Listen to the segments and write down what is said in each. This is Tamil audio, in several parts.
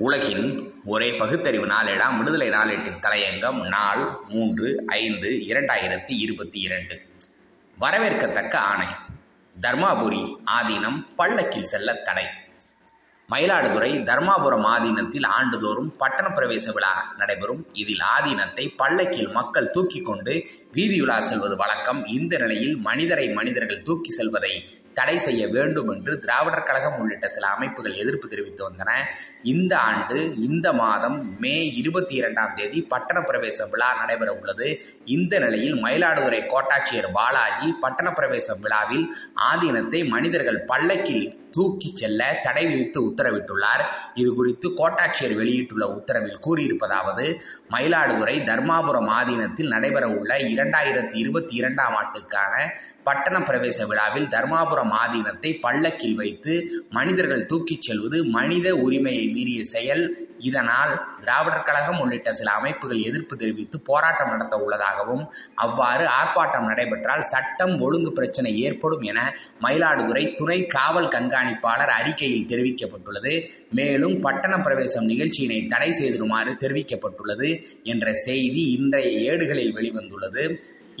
உலகின் ஒரே பகுத்தறிவு நாளேடாம் விடுதலை நாளேட்டின் தலையங்கம் நாள் மூன்று ஐந்து இரண்டாயிரத்தி இருபத்தி இரண்டு. வரவேற்கத்தக்க ஆணை. தர்மாபுரி ஆதீனம் பல்லக்கில் செல்ல தடை. மயிலாடுதுறை தர்மாபுரம் ஆதீனத்தில் ஆண்டுதோறும் பட்டண பிரவேச விழா நடைபெறும். இதில் ஆதீனத்தை பல்லக்கில் மக்கள் தூக்கி கொண்டு வீதியுலா செல்வது வழக்கம். இந்த நிலையில் மனிதரை மனிதர்கள் தூக்கி செல்வதை தடை செய்ய வேண்டும் என்று திராவிடர் கழகம் உள்ளிட்ட சில அமைப்புகள் எதிர்ப்பு தெரிவித்து வந்தன. இந்த ஆண்டு இந்த மாதம் மே இருபத்தி இரண்டாம் தேதி பட்டண பிரவேச விழா நடைபெற உள்ளது. இந்த நிலையில் மயிலாடுதுறை கோட்டாட்சியர் பாலாஜி பட்டண பிரவேச விழாவில் ஆதீனத்தை மனிதர்கள் பல்லக்கில் தூக்கி செல்ல தடை விதித்து உத்தரவிட்டுள்ளார். இது குறித்து கோட்டாட்சியர் வெளியிட்டுள்ள உத்தரவில் கூறியிருப்பதாவது மயிலாடுதுறை தர்மாபுரம் ஆதீனத்தில் நடைபெறவுள்ள இரண்டாயிரத்தி இருபத்தி இரண்டாம் ஆண்டுக்கான பட்டண பிரவேச விழாவில் தர்மாபுரம் ஆதீனத்தை பல்லக்கில் வைத்து மனிதர்கள் தூக்கிச் செல்வது மனித உரிமையை மீறிய செயல் இதனால் திராவிடர் கழகம் உள்ளிட்ட சில அமைப்புகள் எதிர்ப்பு தெரிவித்து போராட்டம் நடத்த உள்ளதாகவும் அவ்வாறு ஆர்ப்பாட்டம் நடைபெற்றால் சட்டம் ஒழுங்கு பிரச்சனை ஏற்படும் என மயிலாடுதுறை துணை காவல் கண்காணிப்பாளர் அறிக்கையில் தெரிவிக்கப்பட்டுள்ளது. மேலும் பட்டண பிரவேசம் நிகழ்ச்சியினை தடை செய்திடுமாறு தெரிவிக்கப்பட்டுள்ளது என்ற செய்தி இன்றைய ஏடுகளில் வெளிவந்துள்ளது.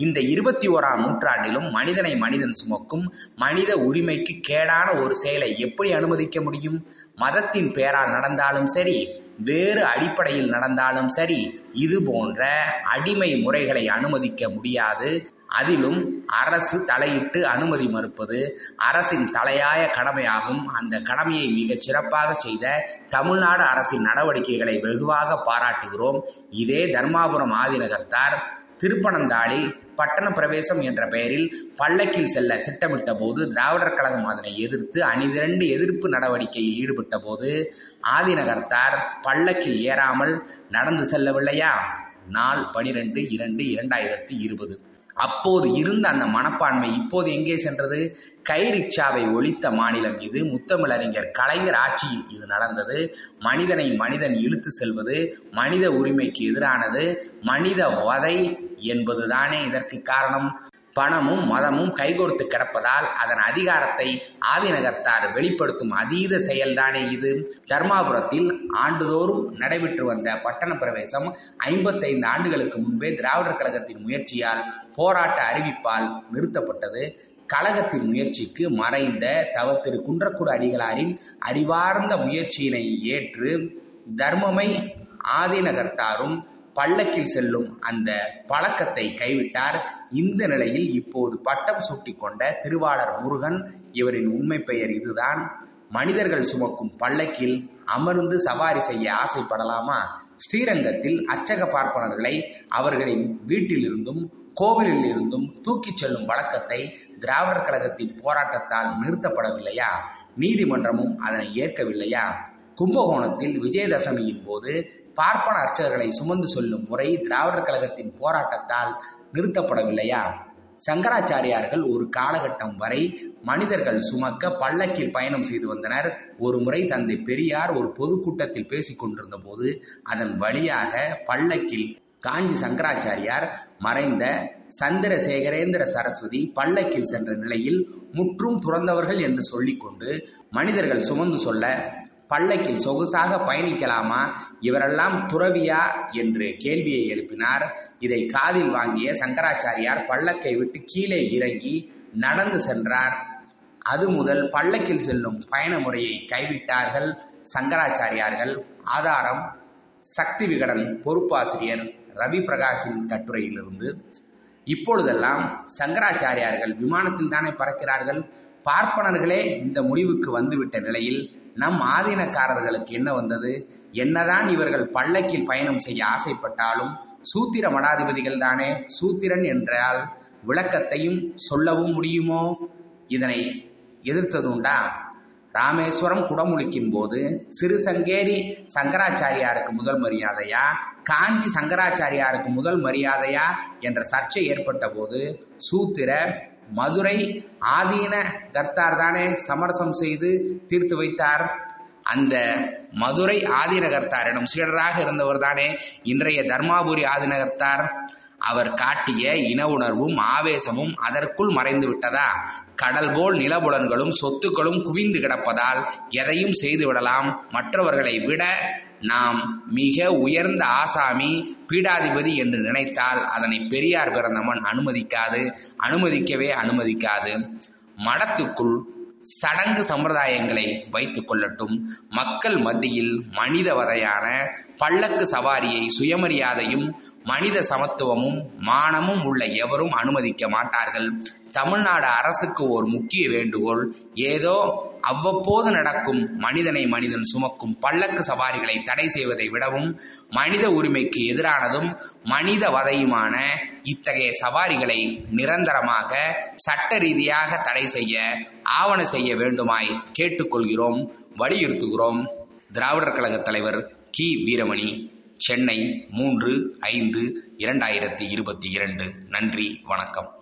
இந்த இருபத்தி ஓராம் நூற்றாண்டிலும் மனிதனை மனிதன் சுமக்கும் மனித உரிமைக்கு கேடான ஒரு செயலை எப்படி அனுமதிக்க முடியும்? மதத்தின் பெயரால் நடந்தாலும் சரி வேறு அடிப்படையில் நடந்தாலும் சரி இது போன்ற அடிமை முறைகளை அனுமதிக்க முடியாது. அதிலும் அரசு தலையிட்டு அனுமதி மறுப்பது அரசின் தலையாய கடமையாகும். அந்த கடமையை மிகச் சிறப்பாக செய்த தமிழ்நாடு அரசின் நடவடிக்கைகளை வெகுவாக பாராட்டுகிறோம். இதே தர்மாபுரம் ஆதிநகர்த்தார் திருப்பனந்தாளில் பட்டண பிரவேசம் என்ற பெயரில் பல்லக்கில் செல்ல திட்டமிட்ட போது திராவிடர் கழகம் அதனை எதிர்த்து அணிதிரண்டு எதிர்ப்பு நடவடிக்கையில் ஈடுபட்ட போது ஆதிநகர்த்தார் பல்லக்கில் ஏறாமல் நடந்து செல்லவில்லையா? நாள் பனிரெண்டு இரண்டு இரண்டாயிரத்தி இருபது. அப்போது இருந்த அந்த மனப்பான்மை இப்போது எங்கே சென்றது? கை ரிக்ஷாவை ஒழித்த மாநிலம் இது. முத்தமிழறிஞர் கலைஞர் ஆட்சியில் இது நடந்தது. மனிதனை மனிதன் இழுத்து செல்வது மனித உரிமைக்கு எதிரானது மனித வதை என்பதுதானே இதற்கு காரணம். பணமும் மதமும் கைகோர்த்து கிடப்பதால் அதன் அதிகாரத்தை ஆதிநகர்த்தார் வெளிப்படுத்தும் அதீத செயல்தானே இது. தர்மாபுரத்தில் ஆண்டுதோறும் நடைபெற்று வந்த பட்டண பிரவேசம் ஐம்பத்தைந்து ஆண்டுகளுக்கு முன்பே திராவிடர் கழகத்தின் முயற்சியால் போராட்ட அறிவிப்பால் நிறுத்தப்பட்டது. கழகத்தின் முயற்சிக்கு மறைந்த தவ திரு குன்றக்குடு அடிகளாரின் அறிவார்ந்த முயற்சியினை ஏற்று தர்மமை ஆதிநகர்த்தாரும் பல்லக்கில் செல்லும் அந்த பழக்கத்தை கைவிட்டார். இந்த நிலையில் இப்போது பட்டம் சூட்டி கொண்ட திருவாளர் முருகன் இவரின் உண்மை பெயர் இதுதான். மனிதர்கள் சுமக்கும் பல்லக்கில் அமர்ந்து சவாரி செய்ய ஆசைப்படலாமா? ஸ்ரீரங்கத்தில் அர்ச்சக பார்ப்பனர்களை அவர்களின் வீட்டிலிருந்தும் கோவிலில் இருந்தும் தூக்கிச் செல்லும் வழக்கத்தை திராவிடர் கழகத்தின் போராட்டத்தால் நிறுத்தப்படவில்லையா? நீதிமன்றமும் அதனை ஏற்கவில்லையா? கும்பகோணத்தில் விஜயதசமியின் போது பார்ப்பன அர்ச்சகர்களை சுமந்து சொல்லும் முறை திராவிடர் கழகத்தின் போராட்டத்தால் நிறுத்தப்படவில்லையா? சங்கராச்சாரியார்கள் ஒரு காலகட்டம் வரை மனிதர்கள் சுமக்க பல்லக்கில் பயணம் செய்து வந்தனர். ஒரு முறை தந்தை பெரியார் ஒரு பொதுக்கூட்டத்தில் பேசிக் கொண்டிருந்த போது அதன் வழியாக பல்லக்கில் காஞ்சி சங்கராச்சாரியார் மறைந்த சந்திரசேகரேந்திர சரஸ்வதி பல்லக்கில் சென்ற நிலையில் முற்றும் துறந்தவர்கள் என்று சொல்லிக்கொண்டு மனிதர்கள் சுமந்து சொல்ல பல்லக்கில் சொகுசாக பயணிக்கலாமா? இவரெல்லாம் துறவியா? என்று கேள்வியை எழுப்பினார். இதை காதில் வாங்கிய சங்கராச்சாரியார் பல்லக்கை விட்டு கீழே இறங்கி நடந்து சென்றார். அது முதல் பல்லக்கில் செல்லும் பயண முறையை கைவிட்டார்கள் சங்கராச்சாரியார்கள். ஆதாரம் சக்தி விகடன் பொறுப்பாசிரியர் ரவி பிரகாஷின் கட்டுரையிலிருந்து. இப்பொழுதெல்லாம் சங்கராச்சாரியார்கள் விமானத்தில் தானே பறக்கிறார்கள்? பார்ப்பனர்களே இந்த முடிவுக்கு வந்துவிட்ட நிலையில் நம் ஆதீனக்காரர்களுக்கு என்ன வந்தது? என்னதான் இவர்கள் பல்லக்கில் பயணம் செய்ய ஆசைப்பட்டாலும் சூத்திர மடாதிபதிகள் தானே? சூத்திரன் என்றால் விளக்கத்தையும் சொல்லவும் முடியுமோ? இதனை எதிர்த்ததுண்டா? ராமேஸ்வரம் குடமுழிக்கும் போது சிறு சங்கேரி சங்கராச்சாரியாருக்கு முதல் மரியாதையா? காஞ்சி சங்கராச்சாரியாருக்கு முதல் மரியாதையா? என்ற சர்ச்சை ஏற்பட்ட போது சூத்திர மதுரை ஆதீன கர்த்தார் தானே சமரசம் செய்து தீர்த்து வைத்தார். அந்த மதுரை ஆதீனகர்த்தாரிடம் சீடராக இருந்தவர் தானே இன்றைய தர்மாபுரி ஆதிநகர்த்தார் அவர் காட்டிய இன உணர்வும் ஆவேசமும் அதற்குள் மறைந்து விட்டதா? கடல் போல் நிலபுலன்களும் சொத்துக்களும் குவிந்து கிடப்பதால் எதையும் செய்து விடலாம் மற்றவர்களை விட நாம் மிக உயர்ந்த ஆசாமி பீடாதிபதி என்று நினைத்தால் அதனை பெரியார் பிறந்தவன் அனுமதிக்காது அனுமதிக்கவே அனுமதிக்காது. மடத்துக்குள் சடங்கு சம்பிரதாயங்களை வைத்து கொள்ளட்டும். மக்கள் மத்தியில் மனித வரையான பல்லக்கு சவாரியை சுயமரியாதையும் மனித சமத்துவமும் மானமும் உள்ள எவரும் அனுமதிக்க மாட்டார்கள். தமிழ்நாடு அரசுக்கு ஒரு முக்கிய வேண்டுகோள் ஏதோ அவ்வப்போது நடக்கும் மனிதனை மனிதன் சுமக்கும் பல்லக்கு சவாரிகளை தடை செய்வதை விடவும் மனித உரிமைக்கு எதிரானதும் மனித வதையுமான இத்தகைய சவாரிகளை நிரந்தரமாக சட்ட ரீதியாக தடை செய்ய ஆவண செய்ய வேண்டுமாய் கேட்டுக்கொள்கிறோம் வலியுறுத்துகிறோம். திராவிடர் கழக தலைவர் கி. வீரமணி சென்னை மூன்று ஐந்து இரண்டாயிரத்தி இருபத்தி இரண்டு. நன்றி வணக்கம்.